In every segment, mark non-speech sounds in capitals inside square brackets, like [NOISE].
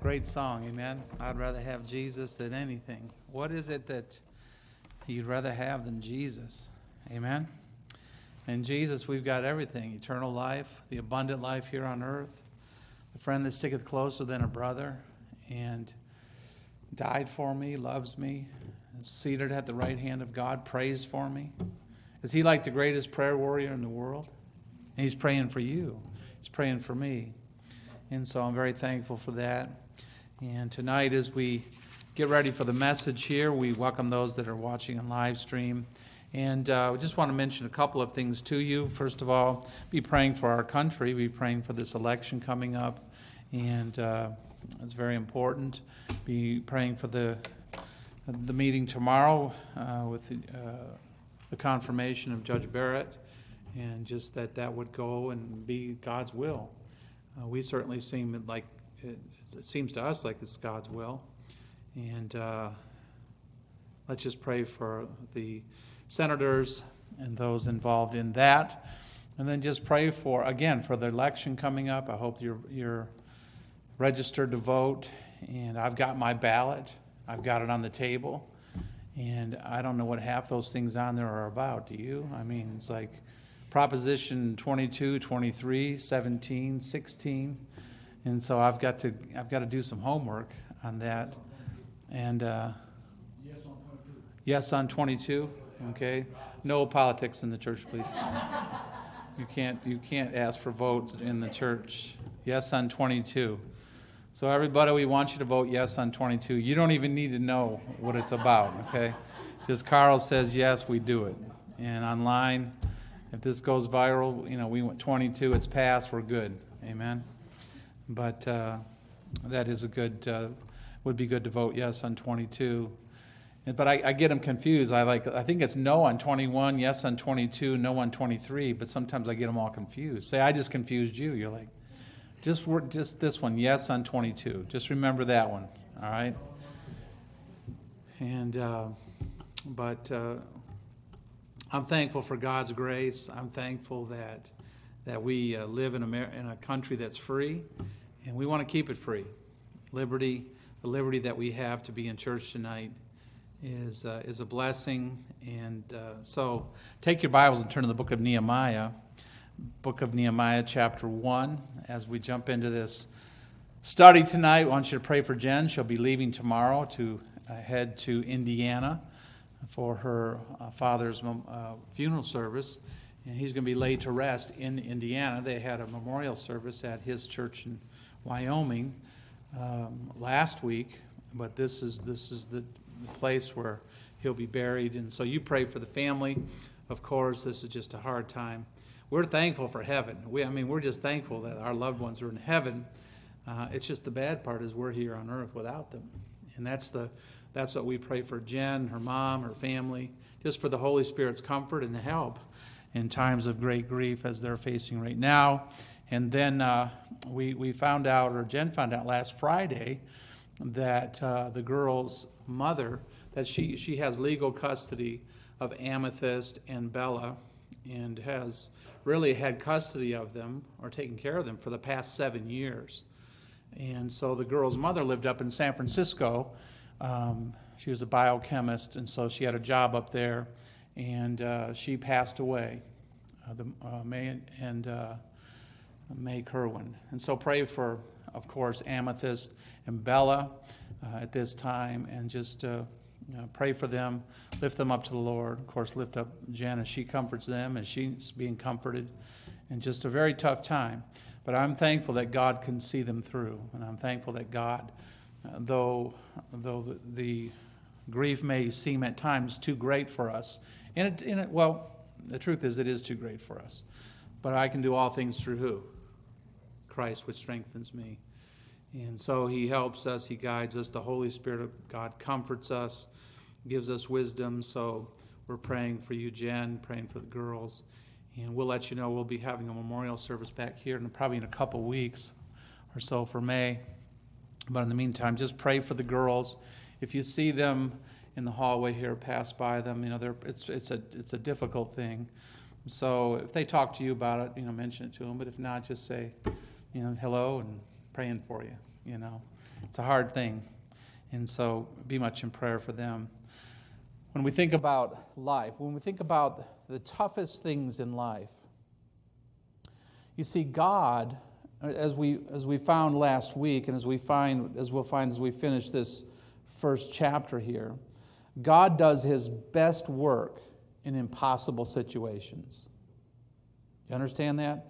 Great song, amen. I'd rather have Jesus than anything. What is it that you'd rather have than Jesus? Amen. In Jesus, we've got everything eternal life, the abundant life here on earth, the friend that sticketh closer than a brother, and died for me, loves me, is seated at the right hand of God, prays for me. Is he like the greatest prayer warrior in the world? And he's praying for you, he's praying for me. And so I'm very thankful for that. And tonight, as we get ready for the message here, we welcome those that are watching on live stream. And uh, we just want to mention a couple of things to you. First of all, be praying for our country, be praying for this election coming up. And uh, it's very important. Be praying for the, the meeting tomorrow uh, with the, uh, the confirmation of Judge Barrett, and just that that would go and be God's will. Uh, we certainly seem like it, it seems to us like it's God's will. And uh, let's just pray for the senators and those involved in that. And then just pray for, again, for the election coming up. I hope you're, you're registered to vote. And I've got my ballot, I've got it on the table. And I don't know what half those things on there are about. Do you? I mean, it's like Proposition 22, 23, 17, 16. And so I've got to I've got to do some homework on that. And uh, yes on 22. Okay. No politics in the church, please. You can't you can't ask for votes in the church. Yes on 22. So everybody, we want you to vote yes on 22. You don't even need to know what it's about. Okay. Just Carl says yes, we do it. And online, if this goes viral, you know, we went 22, it's passed, we're good. Amen. But uh, that is a good, uh, would be good to vote yes on 22. But I, I, get them confused. I like, I think it's no on 21, yes on 22, no on 23. But sometimes I get them all confused. Say, I just confused you. You're like, just just this one, yes on 22. Just remember that one. All right. And uh, but uh, I'm thankful for God's grace. I'm thankful that that we uh, live in, Amer- in a country that's free, and we want to keep it free. Liberty, the liberty that we have to be in church tonight, is uh, is a blessing. And uh, so, take your Bibles and turn to the book of Nehemiah, book of Nehemiah, chapter one. As we jump into this study tonight, I want you to pray for Jen. She'll be leaving tomorrow to uh, head to Indiana for her uh, father's uh, funeral service and he's going to be laid to rest in Indiana. They had a memorial service at his church in Wyoming um, last week, but this is this is the, the place where he'll be buried. And so you pray for the family. Of course, this is just a hard time. We're thankful for heaven. We, I mean, we're just thankful that our loved ones are in heaven. Uh, it's just the bad part is we're here on earth without them, and that's the that's what we pray for Jen, her mom, her family, just for the Holy Spirit's comfort and help in times of great grief as they're facing right now. And then uh, we, we found out, or Jen found out last Friday, that uh, the girl's mother, that she, she has legal custody of Amethyst and Bella and has really had custody of them or taken care of them for the past seven years. And so the girl's mother lived up in San Francisco. Um, she was a biochemist, and so she had a job up there and uh, she passed away, uh, the, uh, and uh, May Kerwin. And so pray for, of course, Amethyst and Bella uh, at this time, and just uh, you know, pray for them, lift them up to the Lord. Of course, lift up Jen as she comforts them, as she's being comforted, in just a very tough time. But I'm thankful that God can see them through, and I'm thankful that God, though though the, the grief may seem at times too great for us, and it, and it, well, the truth is, it is too great for us. But I can do all things through who? Christ, which strengthens me. And so He helps us, He guides us. The Holy Spirit of God comforts us, gives us wisdom. So we're praying for you, Jen, praying for the girls. And we'll let you know we'll be having a memorial service back here in probably in a couple weeks or so for May. But in the meantime, just pray for the girls. If you see them, in the hallway here pass by them. You know, it's it's a it's a difficult thing. So if they talk to you about it, you know, mention it to them. But if not, just say, you know, hello and praying for you. You know, it's a hard thing. And so be much in prayer for them. When we think about life, when we think about the toughest things in life, you see, God, as we, as we found last week, and as we find, as we'll find as we finish this first chapter here, God does his best work in impossible situations. You understand that?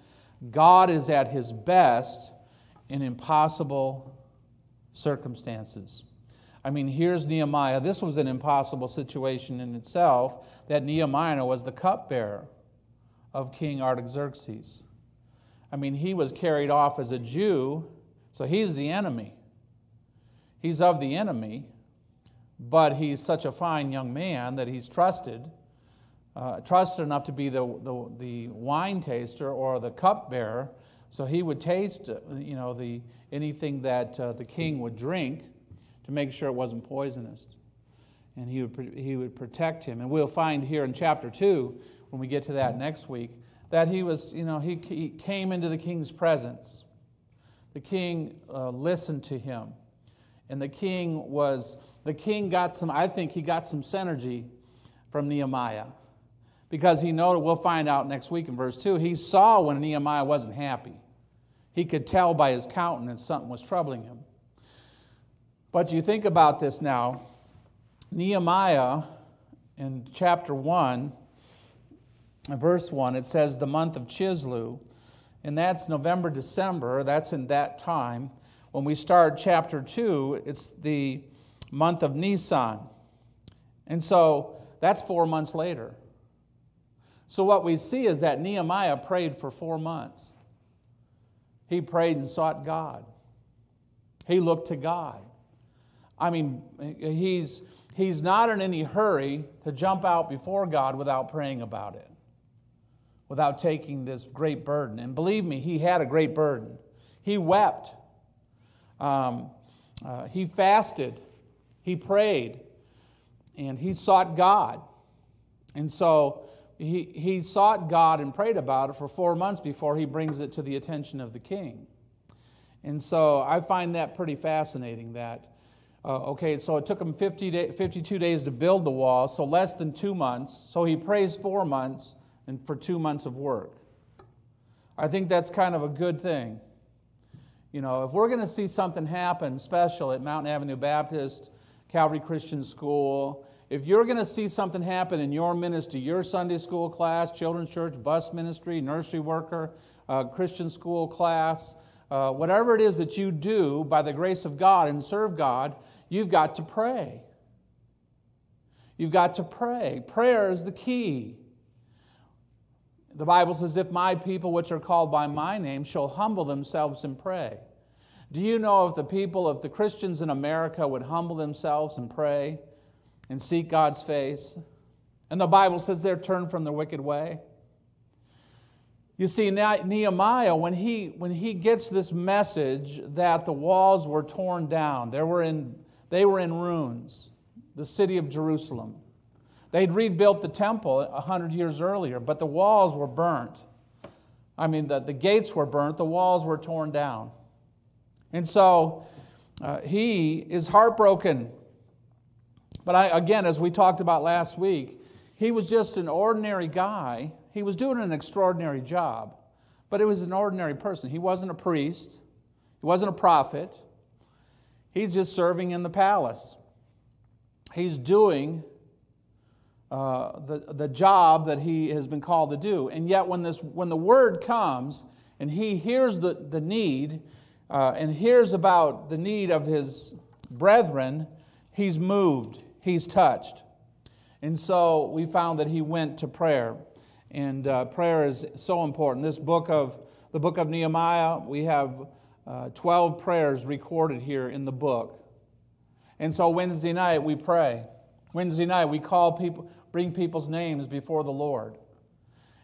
God is at his best in impossible circumstances. I mean, here's Nehemiah. This was an impossible situation in itself that Nehemiah was the cupbearer of King Artaxerxes. I mean, he was carried off as a Jew, so he's the enemy. He's of the enemy, but he's such a fine young man that he's trusted, uh, trusted enough to be the, the, the wine taster or the cupbearer. So he would taste, you know, the, anything that uh, the king would drink to make sure it wasn't poisonous. And he would, he would protect him. And we'll find here in chapter 2, when we get to that next week, that he was, you know, he, he came into the king's presence. The king uh, listened to him. And the king was, the king got some, I think he got some synergy from Nehemiah. Because he noted, we'll find out next week in verse 2, he saw when Nehemiah wasn't happy. He could tell by his countenance something was troubling him. But you think about this now. Nehemiah in chapter 1, verse 1, it says the month of Chisleu, and that's November, December, that's in that time. When we start chapter 2, it's the month of Nisan. And so that's four months later. So what we see is that Nehemiah prayed for four months. He prayed and sought God. He looked to God. I mean, he's, he's not in any hurry to jump out before God without praying about it, without taking this great burden. And believe me, he had a great burden. He wept, um, uh, he fasted, he prayed, and he sought God. And so he, he sought God and prayed about it for four months before he brings it to the attention of the king. And so I find that pretty fascinating that uh, okay, so it took him 50 day, 52 days to build the wall, so less than two months. So he prays four months and for two months of work. I think that's kind of a good thing. You know, if we're going to see something happen special at Mountain Avenue Baptist, Calvary Christian School, if you're going to see something happen in your ministry, your Sunday school class, children's church, bus ministry, nursery worker, uh, Christian school class, uh, whatever it is that you do by the grace of God and serve God, you've got to pray. You've got to pray. Prayer is the key. The Bible says, If my people, which are called by my name, shall humble themselves and pray. Do you know if the people, if the Christians in America would humble themselves and pray and seek God's face? And the Bible says they're turned from their wicked way. You see, Nehemiah, when he, when he gets this message that the walls were torn down, they were in, they were in ruins, the city of Jerusalem. They'd rebuilt the temple a hundred years earlier, but the walls were burnt. I mean, the, the gates were burnt, the walls were torn down. And so uh, he is heartbroken. But I, again, as we talked about last week, he was just an ordinary guy he was doing an extraordinary job, but it was an ordinary person. He wasn't a priest, he wasn't a prophet. He's just serving in the palace. He's doing uh, the, the job that he has been called to do. And yet, when, this, when the word comes and he hears the, the need uh, and hears about the need of his brethren, he's moved, he's touched. And so we found that he went to prayer. And uh, prayer is so important. This book of the book of Nehemiah, we have uh, 12 prayers recorded here in the book. And so Wednesday night we pray. Wednesday night we call people, bring people's names before the Lord.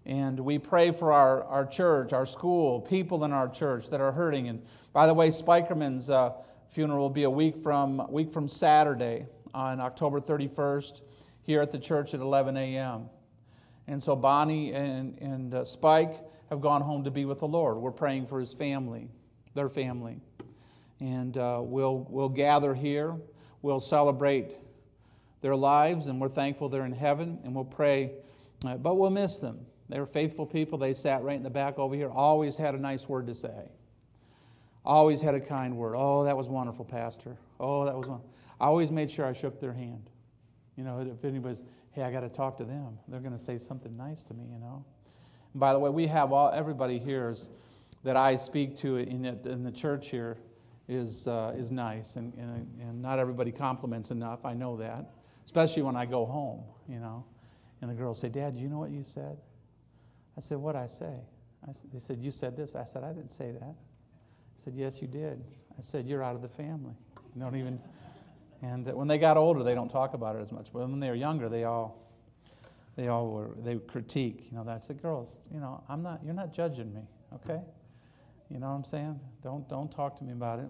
And we pray for our, our church, our school, people in our church that are hurting. And by the way, Spikerman's uh, funeral will be a week from, week from Saturday on October 31st here at the church at 11 a.m. And so Bonnie and, and uh, Spike have gone home to be with the Lord. We're praying for his family, their family. And uh, we'll, we'll gather here. We'll celebrate their lives, and we're thankful they're in heaven, and we'll pray. Uh, but we'll miss them. They were faithful people. They sat right in the back over here, always had a nice word to say. Always had a kind word. Oh, that was wonderful, Pastor. Oh, that was one. I always made sure I shook their hand. You know, if anybody's, hey, I got to talk to them. They're going to say something nice to me, you know. And by the way, we have all everybody here is, that I speak to in, in the church here is, uh, is nice, and, and, and not everybody compliments enough. I know that, especially when I go home, you know. And the girls say, Dad, you know what you said? I said, What I say? I, they said, You said this. I said, I didn't say that. I said, Yes, you did. I said, You're out of the family. You don't even. And when they got older, they don't talk about it as much. But when they were younger, they all, they all were, they critique. You know, I said, girls, you know, I'm not, you're not judging me, okay? You know what I'm saying? Don't, don't talk to me about it.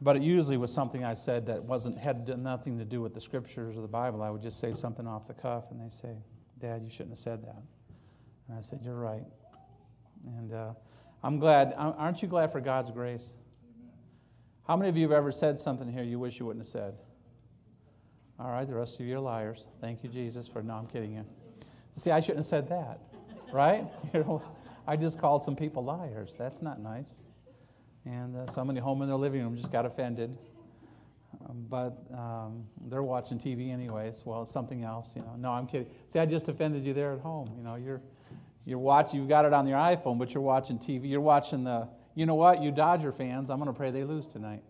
But it usually was something I said that wasn't had nothing to do with the scriptures or the Bible. I would just say something off the cuff, and they say, "Dad, you shouldn't have said that." And I said, "You're right." And uh, I'm glad. Aren't you glad for God's grace? How many of you have ever said something here you wish you wouldn't have said? All right, the rest of you are liars. Thank you, Jesus, for no, I'm kidding you. See, I shouldn't have said that, right? [LAUGHS] I just called some people liars. That's not nice. And uh, somebody home in their living room just got offended. Um, but um, they're watching TV anyways. Well, it's something else, you know. No, I'm kidding. See, I just offended you there at home. You know, you're you're watching. You've got it on your iPhone, but you're watching TV. You're watching the. You know what? You Dodger fans, I'm going to pray they lose tonight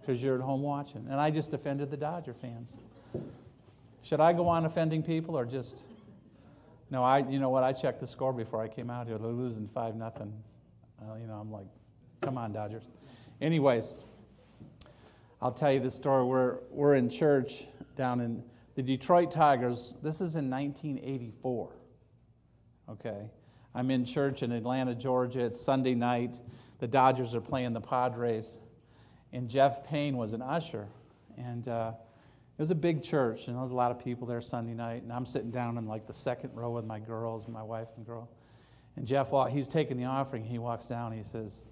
because you're at home watching. And I just offended the Dodger fans. Should I go on offending people or just? No, I. You know what? I checked the score before I came out here. They're losing five nothing. You know, I'm like, Come on, Dodgers. Anyways, I'll tell you the story. We're, we're in church down in the Detroit Tigers. This is in 1984. Okay. I'm in church in Atlanta, Georgia. It's Sunday night. The Dodgers are playing the Padres. And Jeff Payne was an usher. And uh, it was a big church, and there was a lot of people there Sunday night. And I'm sitting down in like the second row with my girls, my wife and girl. And Jeff, he's taking the offering. He walks down. He says,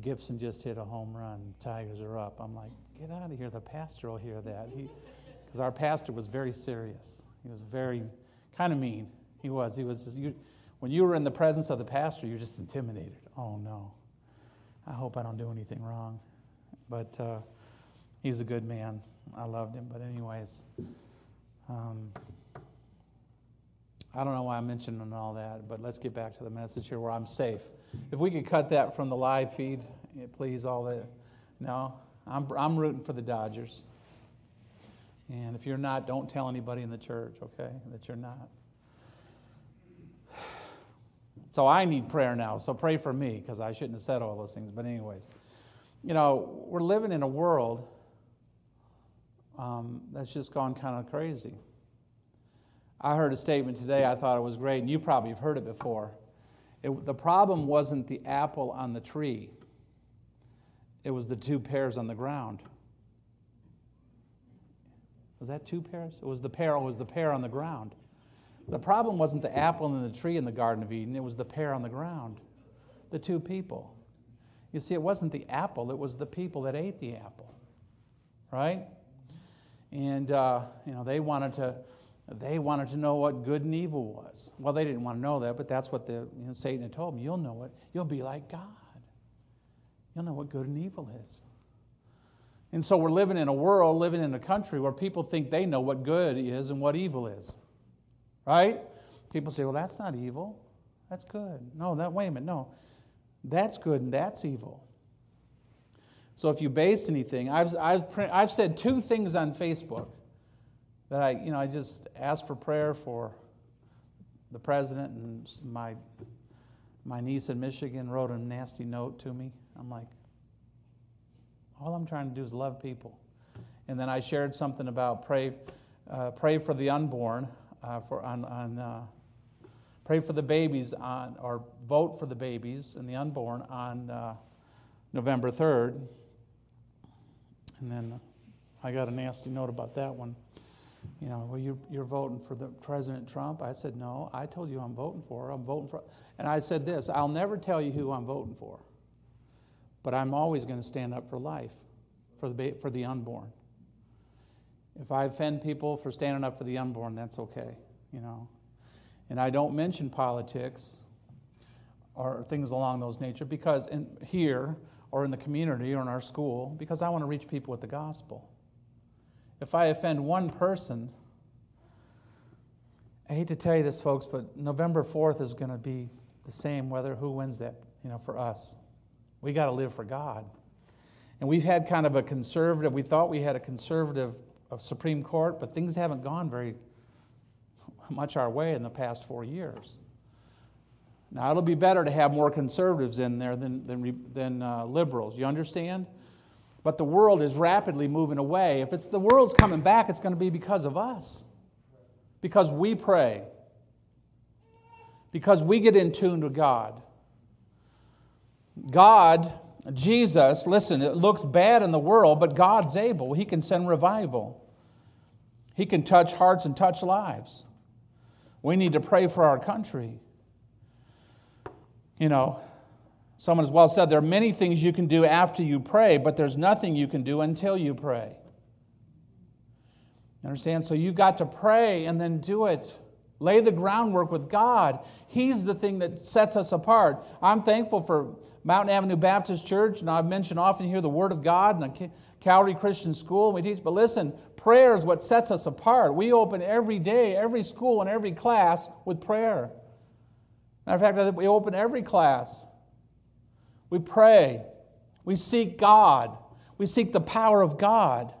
Gibson just hit a home run. Tigers are up. I'm like, get out of here. The pastor will hear that. Because our pastor was very serious. He was very kind of mean. He was. He was. You, when you were in the presence of the pastor, you're just intimidated. Oh no, I hope I don't do anything wrong. But uh, he's a good man. I loved him. But anyways, um, I don't know why I'm mentioning all that. But let's get back to the message here, where I'm safe. If we could cut that from the live feed, please, all that. No, I'm, I'm rooting for the Dodgers. And if you're not, don't tell anybody in the church, okay, that you're not. So I need prayer now. So pray for me because I shouldn't have said all those things. But, anyways, you know, we're living in a world um, that's just gone kind of crazy. I heard a statement today, I thought it was great, and you probably have heard it before. It, the problem wasn't the apple on the tree, it was the two pears on the ground. Was that two pears? It was the pear, it was the pear on the ground. The problem wasn't the apple in the tree in the Garden of Eden, it was the pear on the ground. The two people. You see, it wasn't the apple, it was the people that ate the apple. Right? And, uh, you know, they wanted to they wanted to know what good and evil was. Well, they didn't want to know that, but that's what the, you know, Satan had told them. You'll know it. You'll be like God. You'll know what good and evil is. And so we're living in a world, living in a country where people think they know what good is and what evil is. Right? People say, well, that's not evil. That's good. No, that, wait a minute. No. That's good and that's evil. So if you base anything, I've, I've, I've said two things on Facebook that I, you know, I just asked for prayer for the president and my my niece in Michigan wrote a nasty note to me. I'm like, all I'm trying to do is love people. And then I shared something about pray, uh, pray for the unborn, uh, for on, on uh, pray for the babies on, or vote for the babies and the unborn on uh, November 3rd. And then I got a nasty note about that one you know, well, you're, you're voting for the President Trump. I said, no, I told you I'm voting for. I'm voting for. And I said this I'll never tell you who I'm voting for. but I'm always going to stand up for life, for the, for the unborn. If I offend people for standing up for the unborn, that's okay, you know. And I don't mention politics or things along those nature because in here or in the community or in our school because I want to reach people with the gospel. If I offend one person, I hate to tell you this, folks, but November 4th is going to be the same whether who wins that, you know, for us. We got to live for God. And we've had kind of a conservative, we thought we had a conservative Supreme Court, but things haven't gone very much our way in the past four years. Now, it'll be better to have more conservatives in there than, than, than uh, liberals. You understand? But the world is rapidly moving away. If it's the world's coming back, it's going to be because of us because we pray, because we get in tune with God. God, Jesus, listen, it looks bad in the world, but God's able. He can send revival, He can touch hearts and touch lives. We need to pray for our country. You know, someone has well said there are many things you can do after you pray, but there's nothing you can do until you pray. You understand? So you've got to pray and then do it. Lay the groundwork with God. He's the thing that sets us apart. I'm thankful for Mountain Avenue Baptist Church, and I've mentioned often here the Word of God and Calvary Christian School, we teach. But listen, prayer is what sets us apart. We open every day, every school, and every class with prayer. Matter of fact, we open every class. We pray. We seek God. We seek the power of God.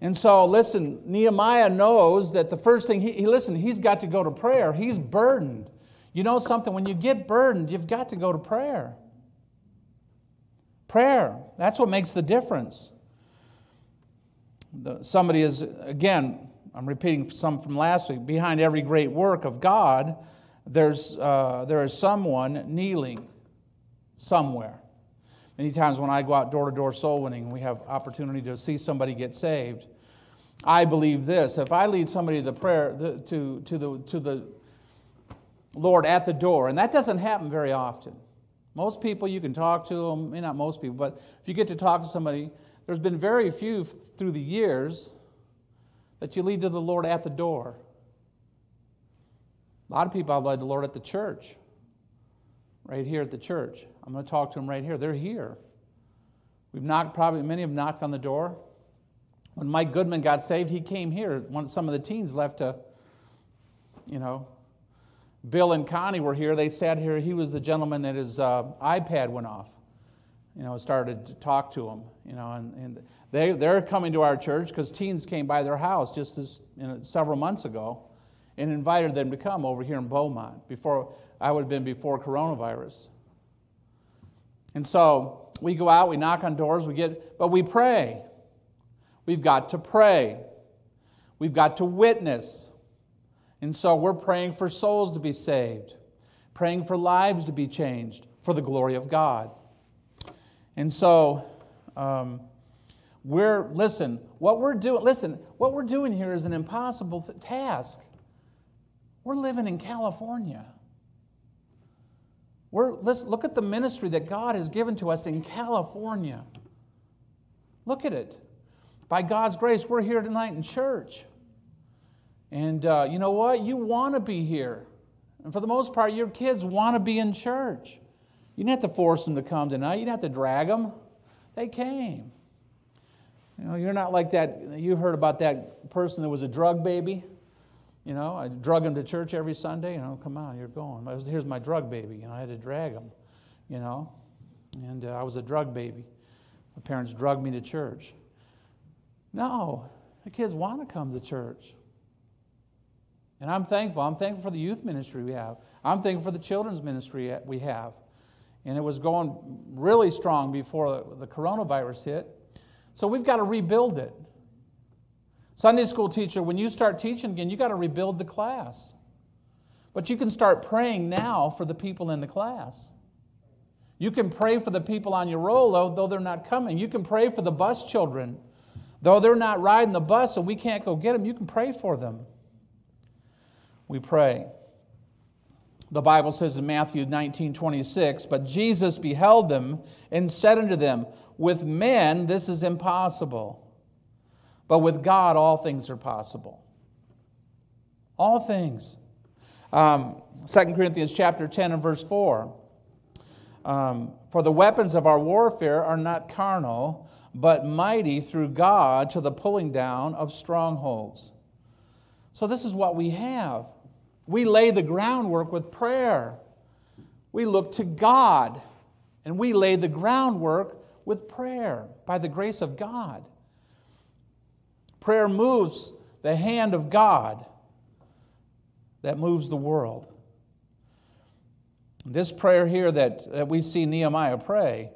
And so, listen, Nehemiah knows that the first thing he, he listen, he's got to go to prayer. He's burdened. You know something? When you get burdened, you've got to go to prayer. Prayer, that's what makes the difference. The, somebody is, again, I'm repeating some from last week, behind every great work of God, there's, uh, there is someone kneeling somewhere. Many times when I go out door to door soul winning, we have opportunity to see somebody get saved. I believe this. If I lead somebody to the prayer to, to, the, to the Lord at the door, and that doesn't happen very often. Most people, you can talk to them, maybe not most people, but if you get to talk to somebody, there's been very few through the years that you lead to the Lord at the door. A lot of people I've led the Lord at the church, right here at the church. I'm going to talk to them right here. They're here. We've knocked, probably many have knocked on the door. When Mike Goodman got saved, he came here. When some of the teens left to, you know, Bill and Connie were here. They sat here. He was the gentleman that his uh, iPad went off. You know, started to talk to him. You know, and, and they they're coming to our church because teens came by their house just this, you know, several months ago, and invited them to come over here in Beaumont. Before I would have been before coronavirus. And so we go out, we knock on doors, we get, but we pray. We've got to pray. We've got to witness. And so we're praying for souls to be saved, praying for lives to be changed for the glory of God. And so um, we're, listen, what we're doing, listen, what we're doing here is an impossible th- task. We're living in California. We're, let's look at the ministry that God has given to us in California. Look at it. By God's grace, we're here tonight in church. And uh, you know what? You want to be here. And for the most part, your kids want to be in church. You didn't have to force them to come tonight, you didn't have to drag them. They came. You know, you're not like that. You heard about that person that was a drug baby. You know, I drug him to church every Sunday. You know, come on, you're going. Here's my drug baby. You know, I had to drag him. You know, and uh, I was a drug baby. My parents drugged me to church. No, the kids want to come to church. And I'm thankful. I'm thankful for the youth ministry we have. I'm thankful for the children's ministry we have. And it was going really strong before the coronavirus hit. So we've got to rebuild it. Sunday school teacher, when you start teaching again, you got to rebuild the class. But you can start praying now for the people in the class. You can pray for the people on your roll, though they're not coming. You can pray for the bus children Though they're not riding the bus and we can't go get them, you can pray for them. We pray. the Bible says in Matthew 19 26, but Jesus beheld them and said unto them, With men this is impossible, but with God all things are possible. All things. Um, 2 Corinthians chapter 10 and verse 4. Um, For the weapons of our warfare are not carnal, but mighty through God to the pulling down of strongholds. So, this is what we have. We lay the groundwork with prayer. We look to God, and we lay the groundwork with prayer by the grace of God. Prayer moves the hand of God that moves the world. This prayer here that, that we see Nehemiah pray,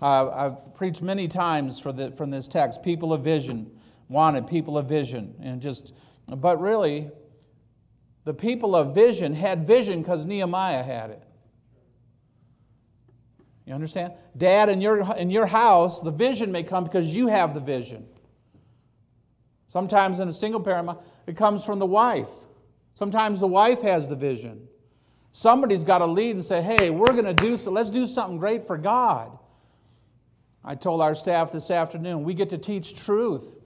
uh, I've preached many times for the, from this text people of vision, wanted people of vision, and just, but really, the people of vision had vision because Nehemiah had it. You understand? Dad, in your, in your house, the vision may come because you have the vision. Sometimes in a single parent, it comes from the wife. Sometimes the wife has the vision. Somebody's got to lead and say, hey, we're going to do so. Let's do something great for God. I told our staff this afternoon, we get to teach truth.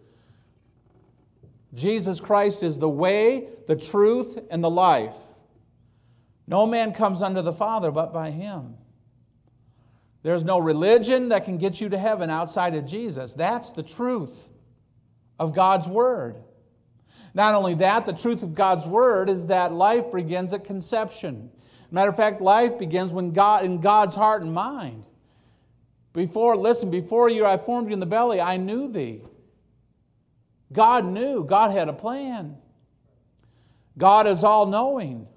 Jesus Christ is the way, the truth, and the life. No man comes unto the Father but by him. There's no religion that can get you to heaven outside of Jesus. That's the truth of God's Word. Not only that, the truth of God's Word is that life begins at conception. Matter of fact, life begins when God in God's heart and mind. Before, listen, before you I formed you in the belly, I knew thee. God knew, God had a plan. God is all knowing.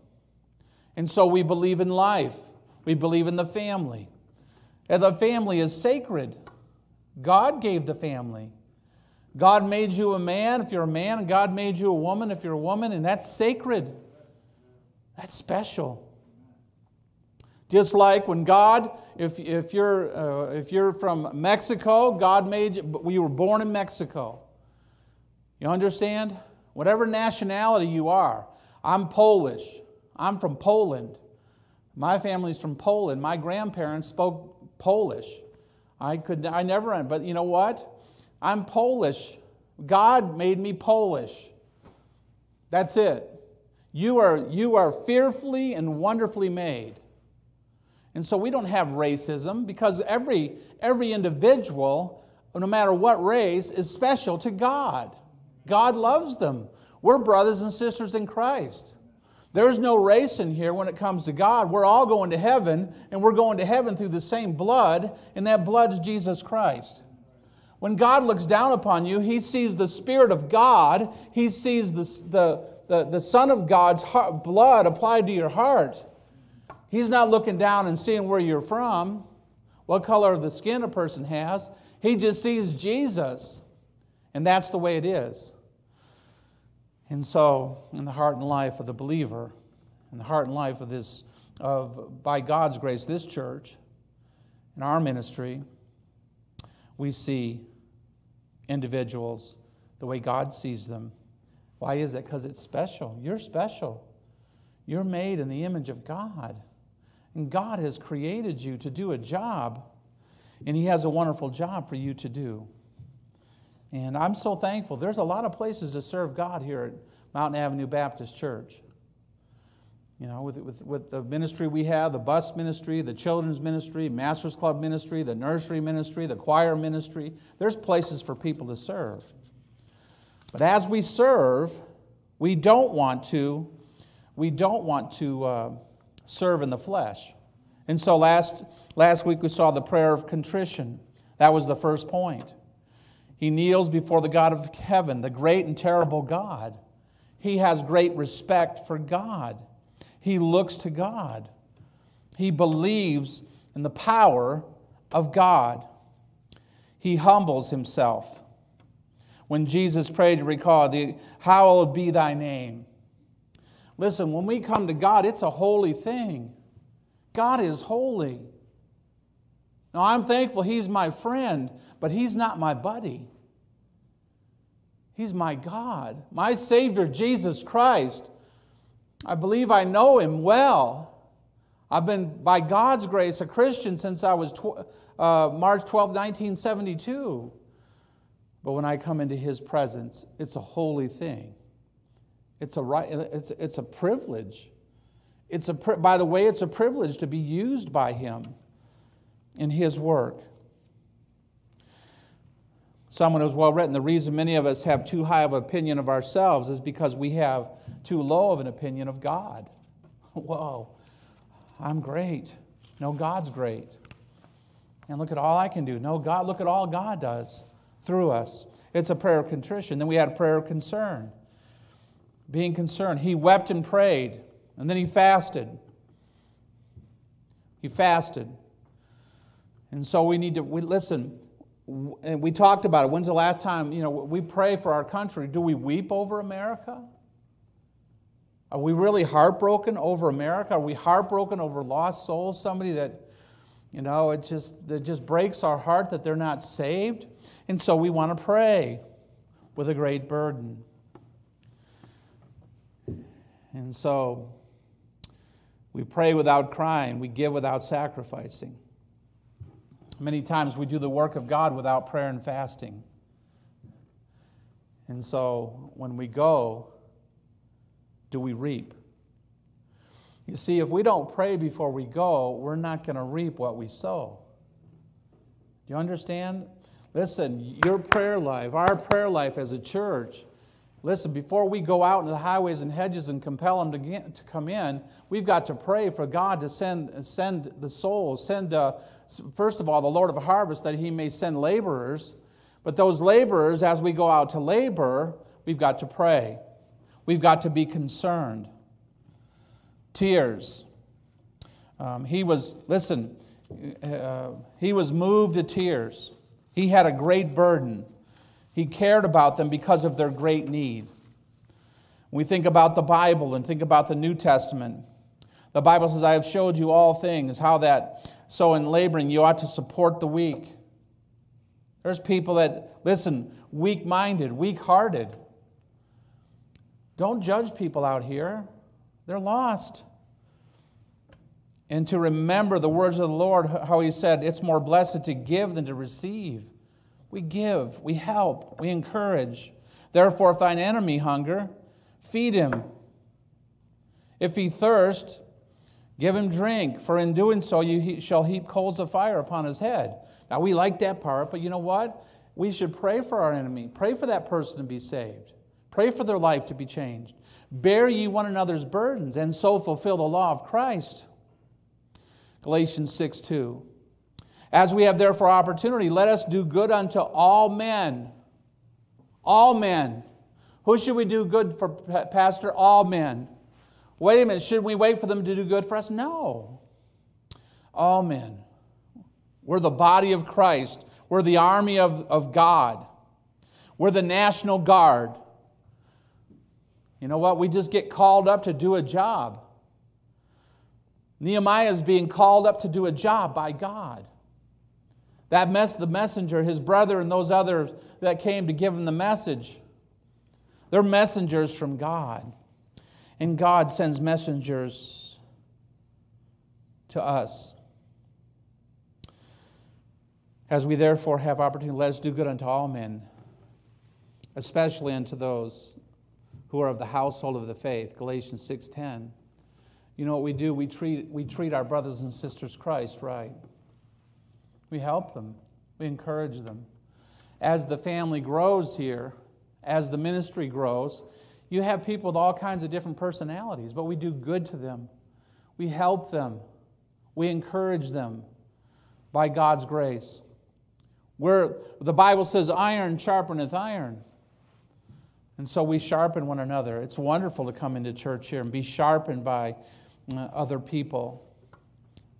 And so we believe in life, we believe in the family. And the family is sacred. God gave the family. God made you a man if you're a man, and God made you a woman if you're a woman, and that's sacred. That's special. Just like when God, if, if, you're, uh, if you're from Mexico, God made you, we were born in Mexico. You understand? Whatever nationality you are, I'm Polish. I'm from Poland. My family's from Poland. My grandparents spoke Polish. I could I never but you know what? I'm Polish. God made me Polish. That's it. You are you are fearfully and wonderfully made. And so we don't have racism because every every individual no matter what race is special to God. God loves them. We're brothers and sisters in Christ. There's no race in here when it comes to God. We're all going to heaven, and we're going to heaven through the same blood, and that blood's Jesus Christ. When God looks down upon you, He sees the Spirit of God, He sees the, the, the, the Son of God's heart, blood applied to your heart. He's not looking down and seeing where you're from, what color of the skin a person has. He just sees Jesus, and that's the way it is. And so, in the heart and life of the believer, in the heart and life of this, of by God's grace, this church, in our ministry, we see individuals the way God sees them. Why is it? Because it's special. You're special. You're made in the image of God. And God has created you to do a job, and He has a wonderful job for you to do. And I'm so thankful. There's a lot of places to serve God here at Mountain Avenue Baptist Church. You know, with, with, with the ministry we have the bus ministry, the children's ministry, Master's Club ministry, the nursery ministry, the choir ministry there's places for people to serve. But as we serve, we don't want to, we don't want to uh, serve in the flesh. And so last, last week we saw the prayer of contrition. That was the first point. He kneels before the God of heaven, the great and terrible God. He has great respect for God. He looks to God. He believes in the power of God. He humbles himself. When Jesus prayed, to recall, the, hallowed be thy name. Listen, when we come to God, it's a holy thing. God is holy. Now, I'm thankful He's my friend, but He's not my buddy. He's my God, my Savior, Jesus Christ. I believe I know Him well. I've been, by God's grace, a Christian since I was tw- uh, March 12, 1972. But when I come into His presence, it's a holy thing. It's a right. It's, it's a privilege. It's a, by the way, it's a privilege to be used by Him in His work. Someone who's well written, the reason many of us have too high of an opinion of ourselves is because we have too low of an opinion of God. [LAUGHS] Whoa, I'm great. No, God's great. And look at all I can do. No, God, look at all God does through us. It's a prayer of contrition. Then we had a prayer of concern. Being concerned. He wept and prayed, and then he fasted. He fasted. And so we need to we, listen. And we talked about it. When's the last time, you know, we pray for our country? Do we weep over America? Are we really heartbroken over America? Are we heartbroken over lost souls? Somebody that, you know, it just, that just breaks our heart that they're not saved. And so we want to pray with a great burden. And so we pray without crying, we give without sacrificing. Many times we do the work of God without prayer and fasting. And so when we go, do we reap? You see, if we don't pray before we go, we're not going to reap what we sow. Do you understand? Listen, your prayer life, our prayer life as a church, listen, before we go out into the highways and hedges and compel them to, get, to come in, we've got to pray for God to send, send the souls, send, uh, first of all, the Lord of harvest, that He may send laborers. But those laborers, as we go out to labor, we've got to pray. We've got to be concerned. Tears. Um, he was, listen, uh, he was moved to tears. He had a great burden. He cared about them because of their great need. we think about the Bible and think about the New Testament. The Bible says, I have showed you all things, how that so in laboring you ought to support the weak. There's people that, listen, weak minded, weak hearted. Don't judge people out here, they're lost. And to remember the words of the Lord, how He said, it's more blessed to give than to receive. We give, we help, we encourage. Therefore, if thine enemy hunger, feed him. If he thirst, give him drink, for in doing so you shall heap coals of fire upon his head. Now, we like that part, but you know what? We should pray for our enemy, pray for that person to be saved. Pray for their life to be changed. Bear ye one another's burdens, and so fulfill the law of Christ. Galatians 6 2. As we have therefore opportunity, let us do good unto all men. All men. Who should we do good for, Pastor? All men. Wait a minute, should we wait for them to do good for us? No. All men. We're the body of Christ. We're the army of, of God. We're the national guard. You know what? We just get called up to do a job. Nehemiah is being called up to do a job by God. That mess, the messenger, his brother, and those others that came to give him the message, they're messengers from God. And God sends messengers to us. As we therefore have opportunity, let us do good unto all men, especially unto those who are of the household of the faith, Galatians 6:10. You know what we do? We treat, we treat our brothers and sisters Christ right. We help them. We encourage them. As the family grows here, as the ministry grows, you have people with all kinds of different personalities, but we do good to them. We help them. We encourage them by God's grace. Where the Bible says, iron sharpeneth iron. And so we sharpen one another. It's wonderful to come into church here and be sharpened by uh, other people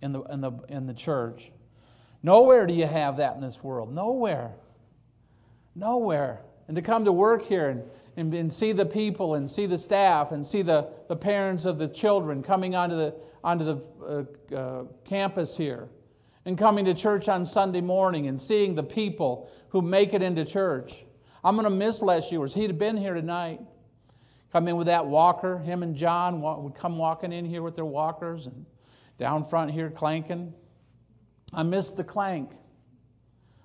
in the, in, the, in the church. Nowhere do you have that in this world. Nowhere. Nowhere. And to come to work here and, and, and see the people and see the staff and see the, the parents of the children coming onto the, onto the uh, uh, campus here and coming to church on Sunday morning and seeing the people who make it into church I'm going to miss Les Ewers. He'd have been here tonight. Come in with that walker. Him and John would come walking in here with their walkers. And down front here clanking. I miss the clank.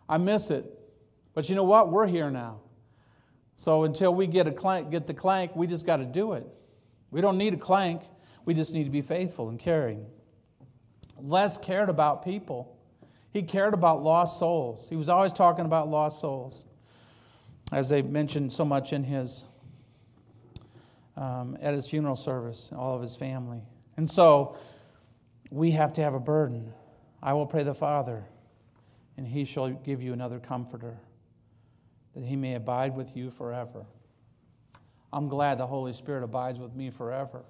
I miss it. But you know what? We're here now. So until we get a clank, get the clank, we just got to do it. We don't need a clank. We just need to be faithful and caring. Les cared about people. He cared about lost souls. He was always talking about lost souls, as they mentioned so much in his um, at his funeral service, all of his family. And so we have to have a burden. I will pray the Father, and he shall give you another comforter, that he may abide with you forever. I'm glad the Holy Spirit abides with me forever.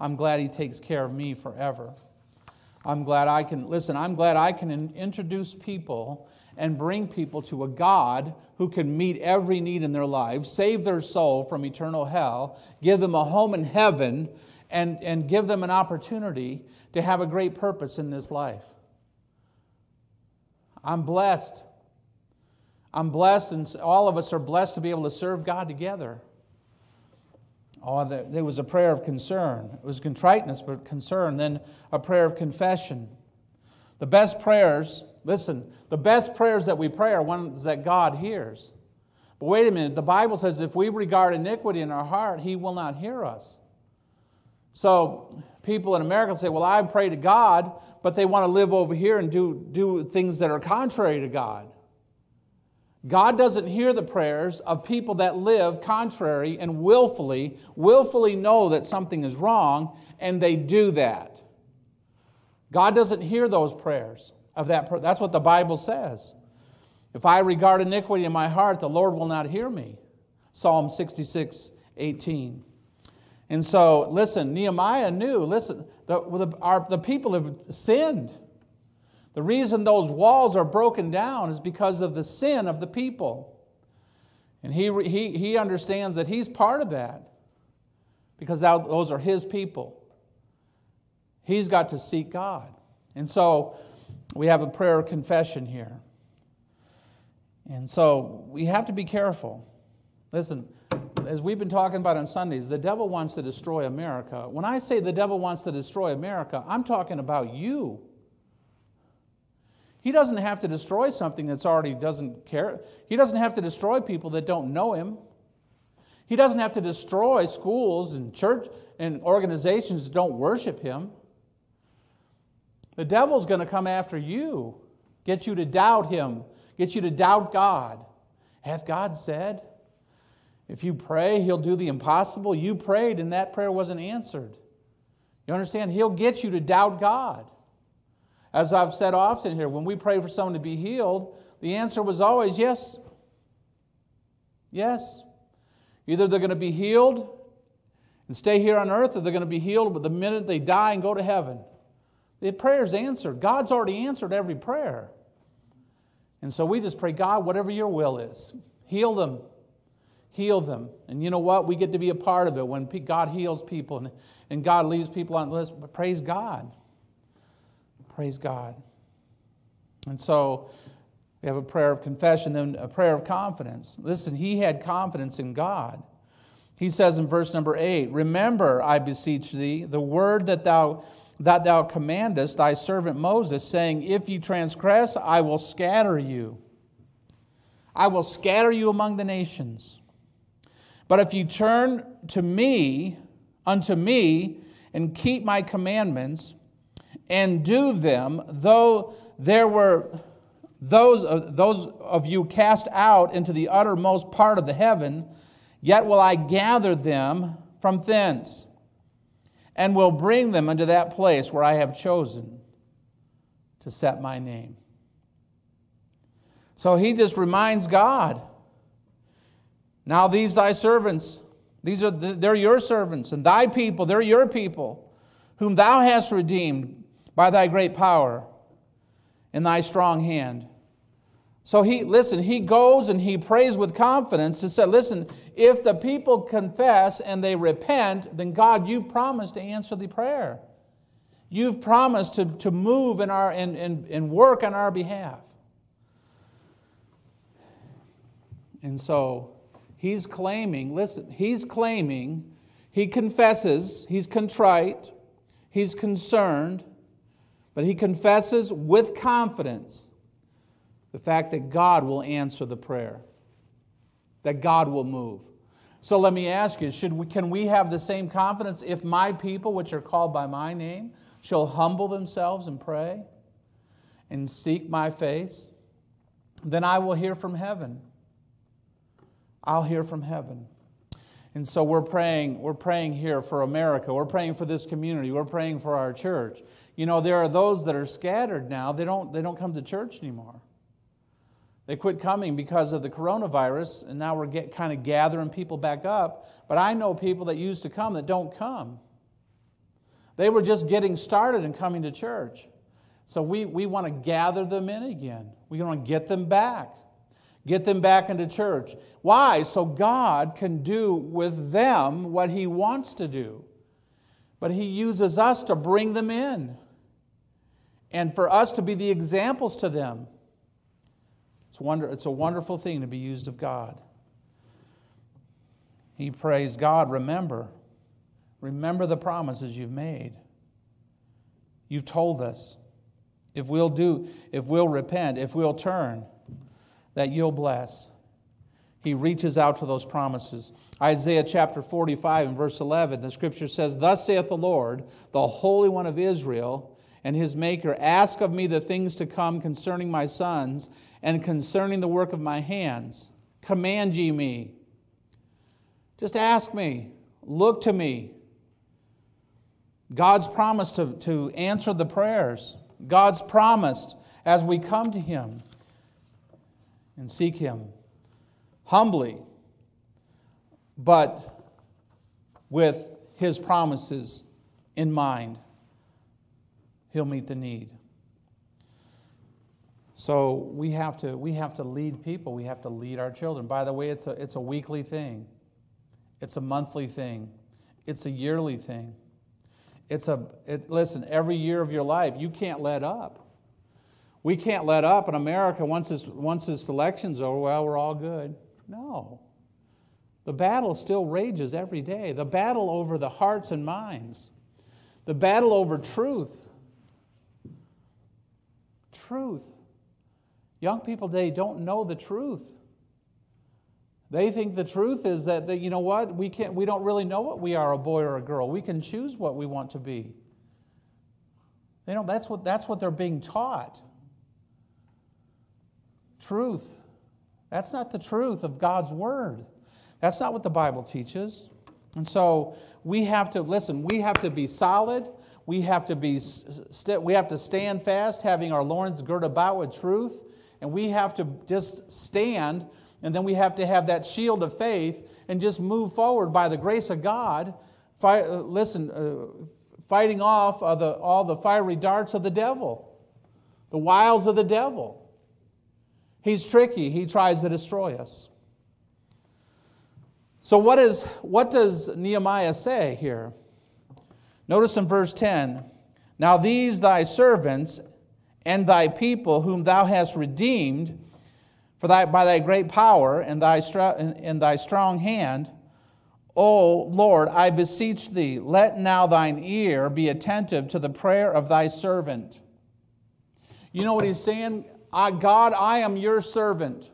I'm glad he takes care of me forever. I'm glad I can, listen, I'm glad I can in, introduce people and bring people to a God who can meet every need in their lives, save their soul from eternal hell, give them a home in heaven, and, and give them an opportunity to have a great purpose in this life. I'm blessed. I'm blessed, and all of us are blessed to be able to serve God together. Oh, there was a prayer of concern. It was contriteness, but concern. Then a prayer of confession. The best prayers, listen, the best prayers that we pray are ones that God hears. But wait a minute, the Bible says if we regard iniquity in our heart, He will not hear us. So people in America say, Well, I pray to God, but they want to live over here and do, do things that are contrary to God. God doesn't hear the prayers of people that live contrary and willfully, willfully know that something is wrong, and they do that. God doesn't hear those prayers of that. That's what the Bible says. If I regard iniquity in my heart, the Lord will not hear me. Psalm 66, 18. And so, listen, Nehemiah knew, listen, the, the, our, the people have sinned. The reason those walls are broken down is because of the sin of the people. And he, he, he understands that he's part of that because that, those are his people. He's got to seek God. And so we have a prayer of confession here. And so we have to be careful. Listen, as we've been talking about on Sundays, the devil wants to destroy America. When I say the devil wants to destroy America, I'm talking about you. He doesn't have to destroy something that's already doesn't care. He doesn't have to destroy people that don't know him. He doesn't have to destroy schools and church and organizations that don't worship him. The devil's going to come after you, get you to doubt him, get you to doubt God. Hath God said? If you pray, he'll do the impossible. You prayed and that prayer wasn't answered. You understand? He'll get you to doubt God. As I've said often here, when we pray for someone to be healed, the answer was always yes. Yes. Either they're going to be healed and stay here on earth, or they're going to be healed but the minute they die and go to heaven. The prayer's answered. God's already answered every prayer. And so we just pray, God, whatever your will is, heal them. Heal them. And you know what? We get to be a part of it when God heals people and, and God leaves people on the list. But praise God. Praise God. And so we have a prayer of confession, then a prayer of confidence. Listen, he had confidence in God. He says in verse number eight, Remember, I beseech thee, the word that thou that thou commandest thy servant Moses, saying, If ye transgress, I will scatter you. I will scatter you among the nations. But if you turn to me, unto me, and keep my commandments, and do them, though there were those, uh, those of you cast out into the uttermost part of the heaven, yet will I gather them from thence, and will bring them unto that place where I have chosen to set my name. So he just reminds God. Now these thy servants, these are the, they're your servants, and thy people, they're your people, whom thou hast redeemed by thy great power and thy strong hand. So he, listen, he goes and he prays with confidence and said, listen, if the people confess and they repent, then God, you promised to answer the prayer. You've promised to, to move in our, and, and, and work on our behalf. And so he's claiming, listen, he's claiming, he confesses, he's contrite, he's concerned, But he confesses with confidence the fact that God will answer the prayer, that God will move. So let me ask you, should we, can we have the same confidence if my people, which are called by my name, shall humble themselves and pray and seek my face? Then I will hear from heaven. I'll hear from heaven. And so we're praying, we're praying here for America. We're praying for this community. We're praying for our church. You know, there are those that are scattered now. They don't, they don't come to church anymore. They quit coming because of the coronavirus, and now we're get, kind of gathering people back up. But I know people that used to come that don't come. They were just getting started and coming to church. So we, we want to gather them in again. We want to get them back, get them back into church. Why? So God can do with them what He wants to do. But He uses us to bring them in and for us to be the examples to them. It's, wonder, it's a wonderful thing to be used of God. He prays, God, remember. Remember the promises you've made. You've told us if we'll do, if we'll repent, if we'll turn, that you'll bless. He reaches out to those promises. Isaiah chapter 45 and verse 11, the scripture says, Thus saith the Lord, the Holy One of Israel, and his Maker, Ask of me the things to come concerning my sons and concerning the work of my hands. Command ye me. Just ask me. Look to me. God's promise to, to answer the prayers. God's promised as we come to Him and seek Him humbly, but with His promises in mind. He'll meet the need. So we have to we have to lead people. We have to lead our children. By the way, it's a it's a weekly thing. It's a monthly thing. It's a yearly thing. It's a it, listen, every year of your life, you can't let up. We can't let up in America once this once this election's over, well, we're all good. No. The battle still rages every day. The battle over the hearts and minds. The battle over truth. Truth. Young people today don't know the truth. They think the truth is that, that you know what, we, can't, we don't really know what we are, a boy or a girl. We can choose what we want to be. You know, that's what, that's what they're being taught. Truth. That's not the truth of God's Word. That's not what the Bible teaches. And so we have to, listen, we have to be solid. We have to, be, st- we have to stand fast, having our loins girt about with truth. And we have to just stand, and then we have to have that shield of faith and just move forward by the grace of God. Uh, listen, uh, fighting off the, all the fiery darts of the devil, the wiles of the devil. He's tricky, he tries to destroy us. So, what, is, what does Nehemiah say here? Notice in verse 10 Now these thy servants and thy people whom thou hast redeemed for thy, by thy great power and thy, and thy strong hand. O Lord, I beseech thee, let now thine ear be attentive to the prayer of thy servant. You know what he's saying? God, I am your servant.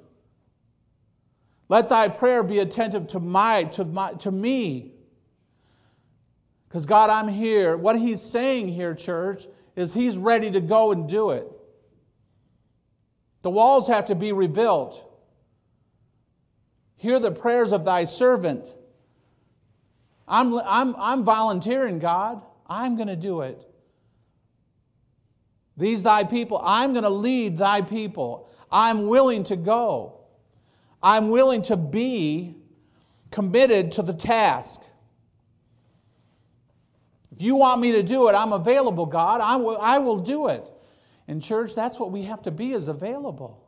Let thy prayer be attentive to my, to my, to me. Because God, I'm here. What he's saying here, church, is he's ready to go and do it. The walls have to be rebuilt. Hear the prayers of thy servant. I'm, I'm, I'm volunteering, God. I'm going to do it. These thy people, I'm going to lead thy people. I'm willing to go. I'm willing to be committed to the task. If you want me to do it, I'm available, God. I will, I will do it. In church, that's what we have to be is available.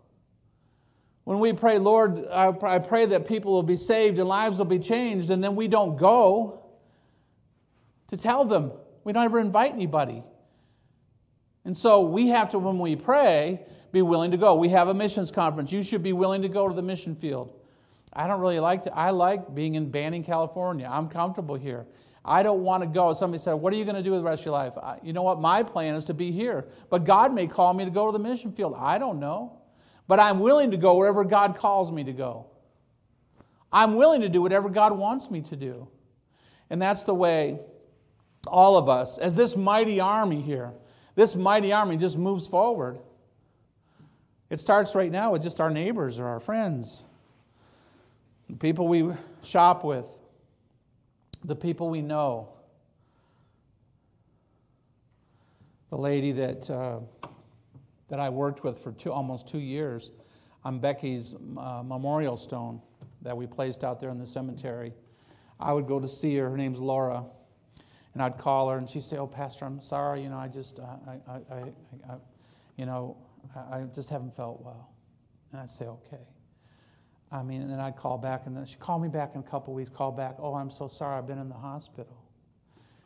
When we pray, Lord, I pray that people will be saved and lives will be changed, and then we don't go to tell them. We don't ever invite anybody. And so we have to, when we pray, be willing to go. We have a missions conference. You should be willing to go to the mission field. I don't really like to, I like being in Banning, California. I'm comfortable here. I don't want to go. Somebody said, What are you going to do with the rest of your life? I, you know what? My plan is to be here. But God may call me to go to the mission field. I don't know. But I'm willing to go wherever God calls me to go. I'm willing to do whatever God wants me to do. And that's the way all of us, as this mighty army here, this mighty army just moves forward. It starts right now with just our neighbors or our friends, the people we shop with, the people we know. The lady that, uh, that I worked with for two, almost two years on Becky's uh, memorial stone that we placed out there in the cemetery. I would go to see her. Her name's Laura. And I'd call her, and she'd say, "Oh, Pastor, I'm sorry. You know, I just, uh, I, I, I, I, you know, I just haven't felt well." And I'd say, "Okay." I mean, and then I'd call back, and then she'd call me back in a couple weeks. Call back. Oh, I'm so sorry. I've been in the hospital.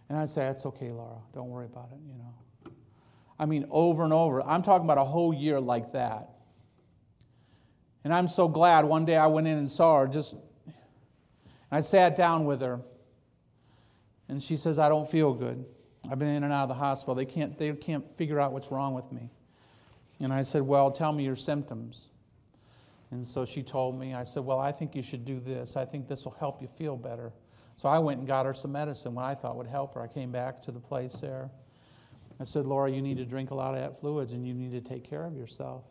And I'd say, "That's okay, Laura. Don't worry about it." You know. I mean, over and over. I'm talking about a whole year like that. And I'm so glad one day I went in and saw her. Just, I sat down with her. And she says, I don't feel good. I've been in and out of the hospital. They can't, they can't figure out what's wrong with me. And I said, Well, tell me your symptoms. And so she told me, I said, Well, I think you should do this. I think this will help you feel better. So I went and got her some medicine, what I thought would help her. I came back to the place there. I said, Laura, you need to drink a lot of that fluids and you need to take care of yourself.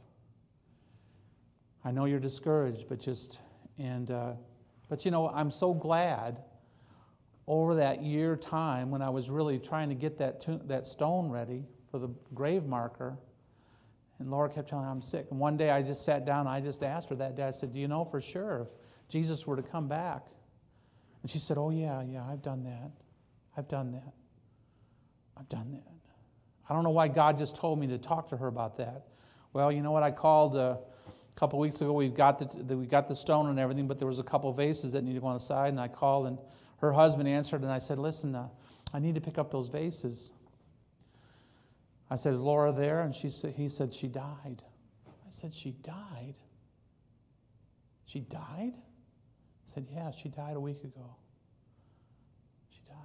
I know you're discouraged, but just, and, uh, but you know, I'm so glad over that year time when I was really trying to get that, to, that stone ready for the grave marker. And Laura kept telling me I'm sick. And one day I just sat down I just asked her that day, I said, Do you know for sure if Jesus were to come back? And she said, Oh, yeah, yeah, I've done that. I've done that. I've done that. I don't know why God just told me to talk to her about that. Well, you know what? I called uh, a couple weeks ago. We've got the, we got the stone and everything, but there was a couple vases that needed to go on the side. And I called, and her husband answered, and I said, Listen, uh, I need to pick up those vases. I said, Is Laura there? And she said, he said, She died. I said, She died? She died? I said, Yeah, she died a week ago. She died.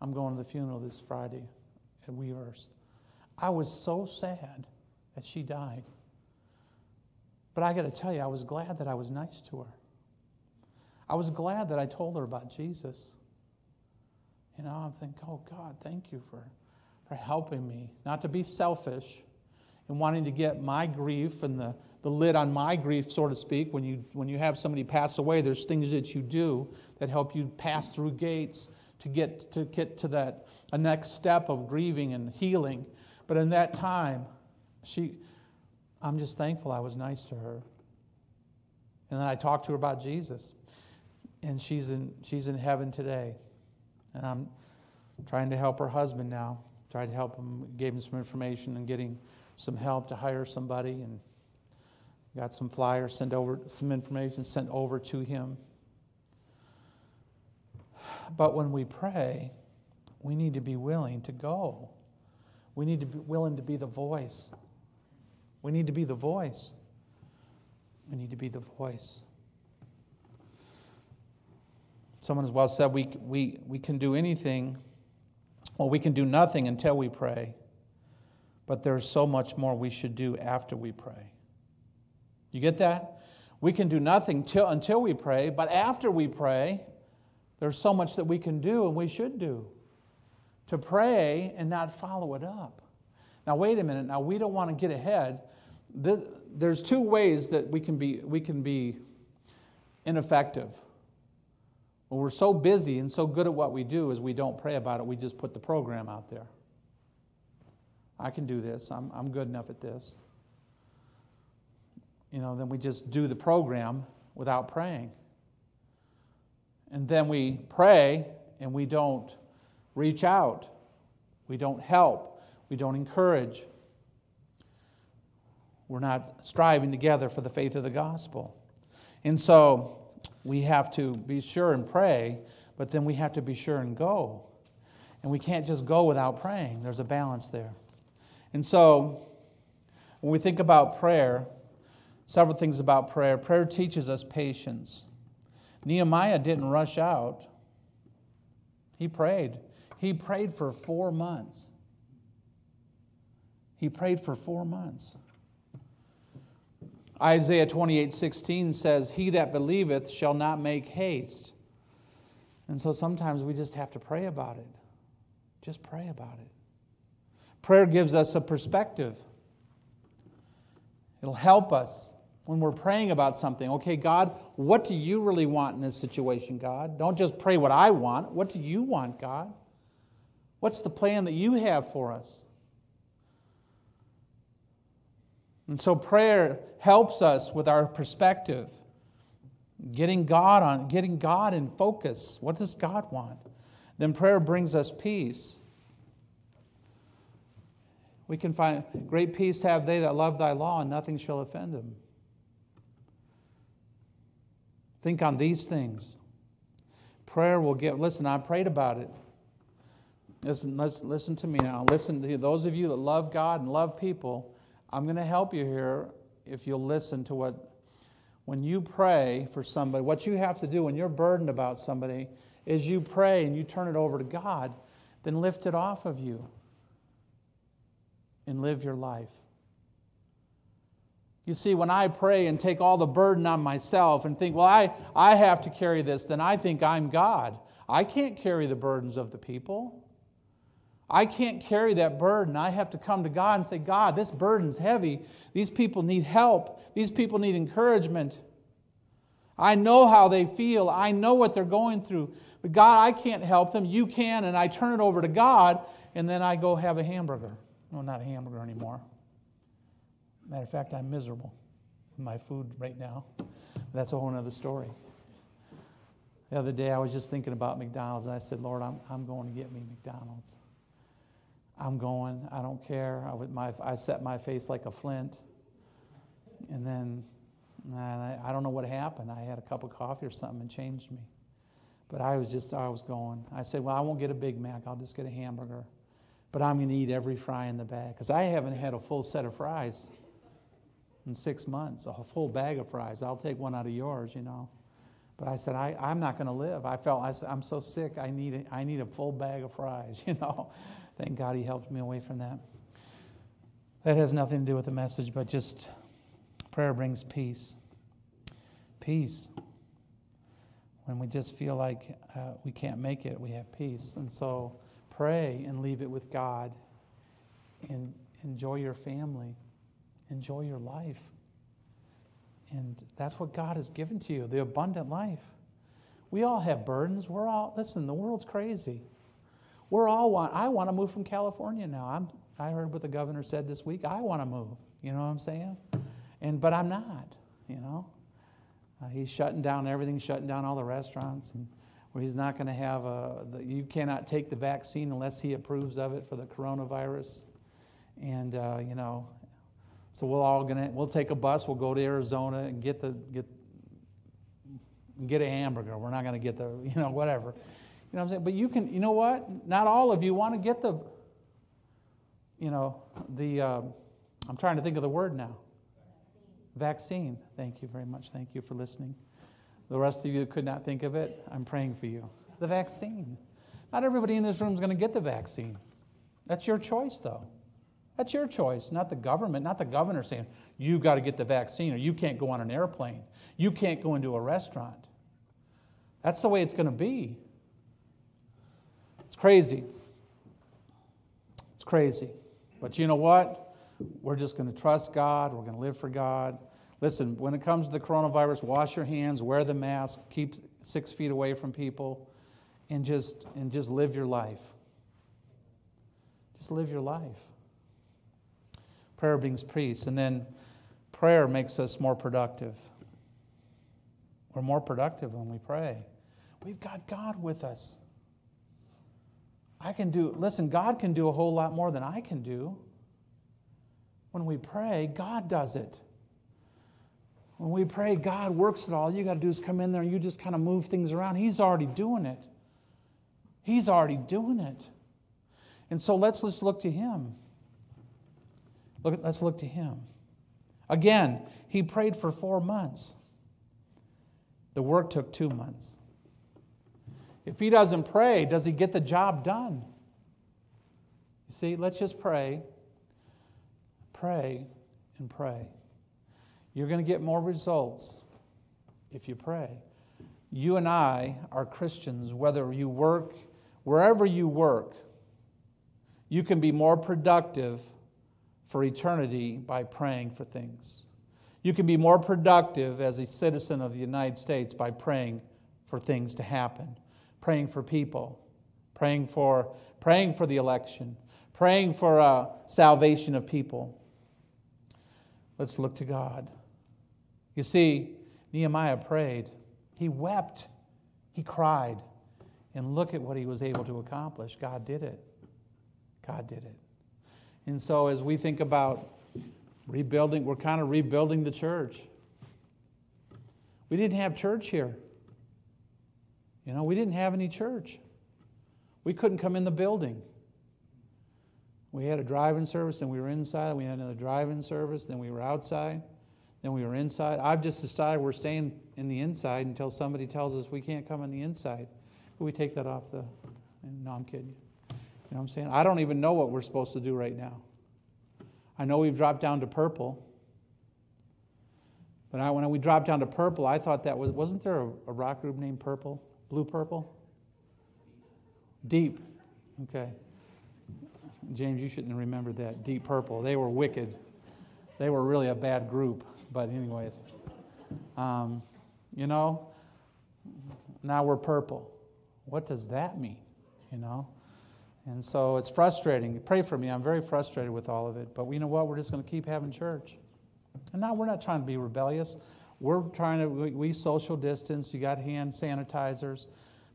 I'm going to the funeral this Friday at Weavers. I was so sad that she died. But I got to tell you, I was glad that I was nice to her. I was glad that I told her about Jesus. You know, I'm thinking, oh God, thank you for, for helping me not to be selfish and wanting to get my grief and the, the lid on my grief, so to speak. When you, when you have somebody pass away, there's things that you do that help you pass through gates to get to, get to that a next step of grieving and healing. But in that time, she, I'm just thankful I was nice to her. And then I talked to her about Jesus. And she's in, she's in heaven today. And I'm trying to help her husband now. Tried to help him, gave him some information and getting some help to hire somebody and got some flyers sent over, some information sent over to him. But when we pray, we need to be willing to go. We need to be willing to be the voice. We need to be the voice. We need to be the voice. Someone has well said we, we, we can do anything, or we can do nothing until we pray, but there's so much more we should do after we pray. You get that? We can do nothing till, until we pray, but after we pray, there's so much that we can do and we should do to pray and not follow it up. Now, wait a minute. Now, we don't want to get ahead. There's two ways that we can be, we can be ineffective. We're so busy and so good at what we do is we don't pray about it, we just put the program out there. I can do this, I'm, I'm good enough at this. You know, then we just do the program without praying. And then we pray and we don't reach out, we don't help, we don't encourage. We're not striving together for the faith of the gospel. And so we have to be sure and pray, but then we have to be sure and go. And we can't just go without praying. There's a balance there. And so, when we think about prayer, several things about prayer. Prayer teaches us patience. Nehemiah didn't rush out, He prayed. He prayed for four months. He prayed for four months. Isaiah 28 16 says, He that believeth shall not make haste. And so sometimes we just have to pray about it. Just pray about it. Prayer gives us a perspective, it'll help us when we're praying about something. Okay, God, what do you really want in this situation, God? Don't just pray what I want. What do you want, God? What's the plan that you have for us? And so prayer helps us with our perspective, getting God on, getting God in focus. What does God want? Then prayer brings us peace. We can find great peace have they that love thy law, and nothing shall offend them. Think on these things. Prayer will get, listen, I prayed about it. Listen, listen, listen to me now. Listen to those of you that love God and love people. I'm going to help you here if you'll listen to what, when you pray for somebody, what you have to do when you're burdened about somebody is you pray and you turn it over to God, then lift it off of you and live your life. You see, when I pray and take all the burden on myself and think, well, I, I have to carry this, then I think I'm God. I can't carry the burdens of the people. I can't carry that burden. I have to come to God and say, God, this burden's heavy. These people need help. These people need encouragement. I know how they feel. I know what they're going through. But God, I can't help them. You can. And I turn it over to God, and then I go have a hamburger. No, not a hamburger anymore. Matter of fact, I'm miserable with my food right now. That's a whole other story. The other day, I was just thinking about McDonald's, and I said, Lord, I'm, I'm going to get me McDonald's. I'm going. I don't care. I, my, I set my face like a flint. And then and I, I don't know what happened. I had a cup of coffee or something and changed me. But I was just, I was going. I said, well, I won't get a Big Mac. I'll just get a hamburger. But I'm going to eat every fry in the bag because I haven't had a full set of fries in six months, a full bag of fries. I'll take one out of yours, you know. But I said, I, I'm not going to live. I felt, I said, I'm so sick, I need, a, I need a full bag of fries, [LAUGHS] you know. Thank God he helped me away from that. That has nothing to do with the message, but just prayer brings peace. Peace. When we just feel like uh, we can't make it, we have peace. And so pray and leave it with God. And enjoy your family, enjoy your life. And that's what God has given to you the abundant life. We all have burdens. We're all, listen, the world's crazy. We're all want, I want to move from California now. I'm, I heard what the governor said this week. I want to move. You know what I'm saying? And, but I'm not, you know. Uh, he's shutting down everything, shutting down all the restaurants, and where he's not going to have a, the, you cannot take the vaccine unless he approves of it for the coronavirus. And, uh, you know, so we're all going to, we'll take a bus, we'll go to Arizona and get the, get, get a hamburger. We're not going to get the, [LAUGHS] you know, whatever. You know what I'm saying? But you can, you know what? Not all of you want to get the, you know, the, uh, I'm trying to think of the word now. Vaccine. Thank you very much. Thank you for listening. The rest of you could not think of it, I'm praying for you. The vaccine. Not everybody in this room is going to get the vaccine. That's your choice, though. That's your choice, not the government, not the governor saying, you've got to get the vaccine or you can't go on an airplane. You can't go into a restaurant. That's the way it's going to be. Crazy. It's crazy. But you know what? We're just going to trust God. We're going to live for God. Listen, when it comes to the coronavirus, wash your hands, wear the mask, keep six feet away from people, and just, and just live your life. Just live your life. Prayer brings peace, and then prayer makes us more productive. We're more productive when we pray. We've got God with us. I can do, listen, God can do a whole lot more than I can do. When we pray, God does it. When we pray, God works it all. You got to do is come in there and you just kind of move things around. He's already doing it. He's already doing it. And so let's just look to Him. Look, let's look to Him. Again, He prayed for four months. The work took two months. If he doesn't pray, does he get the job done? You see, let's just pray, pray, and pray. You're going to get more results if you pray. You and I are Christians, whether you work, wherever you work, you can be more productive for eternity by praying for things. You can be more productive as a citizen of the United States by praying for things to happen, praying for people, praying for, praying for the election, praying for uh, salvation of people. Let's look to God. You see, Nehemiah prayed, he wept, he cried, and look at what he was able to accomplish. God did it. God did it. And so, as we think about rebuilding, we're kind of rebuilding the church. We didn't have church here. You know, we didn't have any church. We couldn't come in the building. We had a drive-in service, and we were inside. We had another drive-in service, then we were outside, then we were inside. I've just decided we're staying in the inside until somebody tells us we can't come in the inside. But we take that off the. No, I'm kidding you. You know what I'm saying? I don't even know what we're supposed to do right now. I know we've dropped down to purple. But I, when we dropped down to purple, I thought that was, wasn't there a, a rock group named Purple? Blue Purple? Deep. Okay. James, you shouldn't remember that. Deep Purple. They were wicked. They were really a bad group. But, anyways, um, you know, now we're purple. What does that mean? You know? And so it's frustrating. Pray for me. I'm very frustrated with all of it. But you know what? We're just going to keep having church. And now we're not trying to be rebellious. We're trying to, we, we social distance. You got hand sanitizers.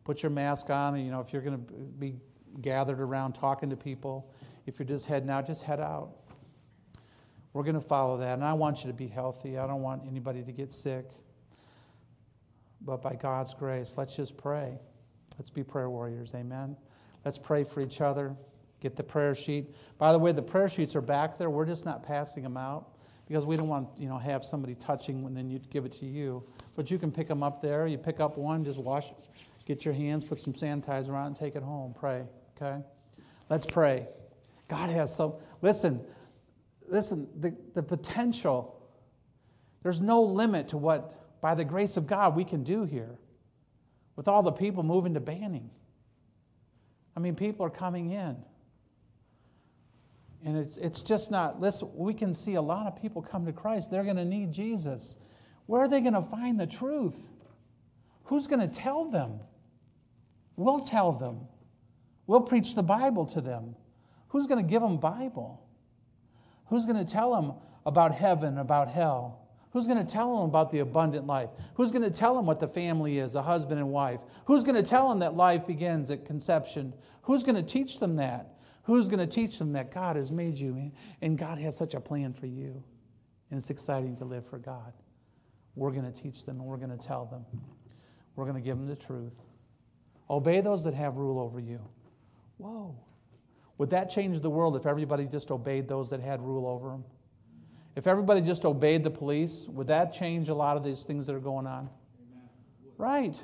Put your mask on. You know, if you're going to be gathered around talking to people, if you're just heading out, just head out. We're going to follow that. And I want you to be healthy. I don't want anybody to get sick. But by God's grace, let's just pray. Let's be prayer warriors. Amen. Let's pray for each other. Get the prayer sheet. By the way, the prayer sheets are back there. We're just not passing them out because we don't want you know have somebody touching and then you give it to you. But you can pick them up there. You pick up one, just wash, get your hands, put some sanitizer on, and take it home. Pray. Okay. Let's pray. God has so. Listen, listen. The the potential. There's no limit to what, by the grace of God, we can do here. With all the people moving to Banning. I mean, people are coming in. And it's, it's just not, listen, we can see a lot of people come to Christ. They're going to need Jesus. Where are they going to find the truth? Who's going to tell them? We'll tell them. We'll preach the Bible to them. Who's going to give them Bible? Who's going to tell them about heaven, about hell? Who's going to tell them about the abundant life? Who's going to tell them what the family is, a husband and wife? Who's going to tell them that life begins at conception? Who's going to teach them that? Who's going to teach them that God has made you and God has such a plan for you? And it's exciting to live for God. We're going to teach them and we're going to tell them. We're going to give them the truth. Obey those that have rule over you. Whoa. Would that change the world if everybody just obeyed those that had rule over them? If everybody just obeyed the police, would that change a lot of these things that are going on? Right.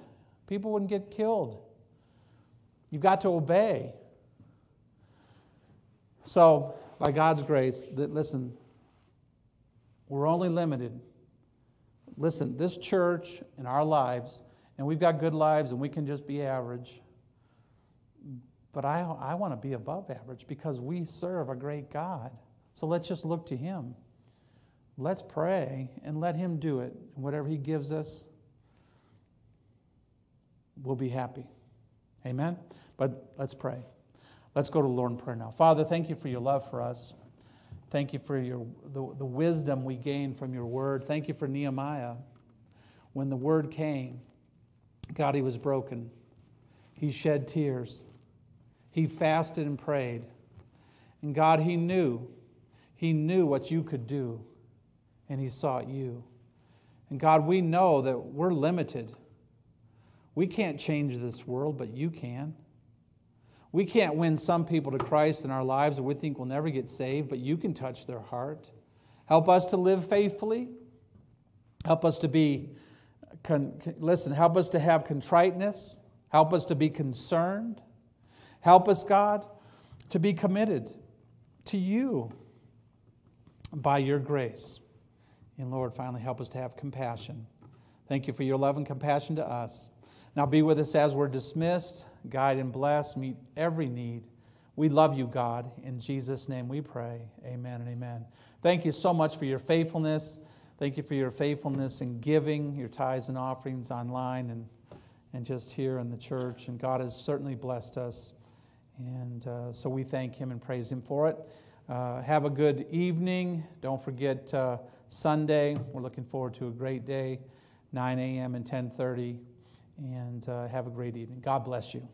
People wouldn't get killed. You've got to obey. So, by God's grace, listen, we're only limited. Listen, this church and our lives, and we've got good lives and we can just be average. But I, I want to be above average because we serve a great God. So let's just look to Him. Let's pray and let Him do it. Whatever He gives us, we'll be happy. Amen? But let's pray. Let's go to the Lord in prayer now. Father, thank you for your love for us. Thank you for your, the, the wisdom we gain from your word. Thank you for Nehemiah. When the word came, God, he was broken. He shed tears. He fasted and prayed. And God, he knew, he knew what you could do and he sought you. And God, we know that we're limited. We can't change this world, but you can. We can't win some people to Christ in our lives that we think will never get saved, but you can touch their heart. Help us to live faithfully. Help us to be, con, listen, help us to have contriteness. Help us to be concerned. Help us, God, to be committed to you by your grace. And Lord, finally, help us to have compassion. Thank you for your love and compassion to us. Now be with us as we're dismissed. Guide and bless, meet every need. We love you, God. In Jesus' name we pray. Amen and amen. Thank you so much for your faithfulness. Thank you for your faithfulness in giving your tithes and offerings online and, and just here in the church. And God has certainly blessed us. And uh, so we thank Him and praise Him for it. Uh, have a good evening. Don't forget uh, Sunday. We're looking forward to a great day, 9 a.m. and 10:30. And uh, have a great evening. God bless you.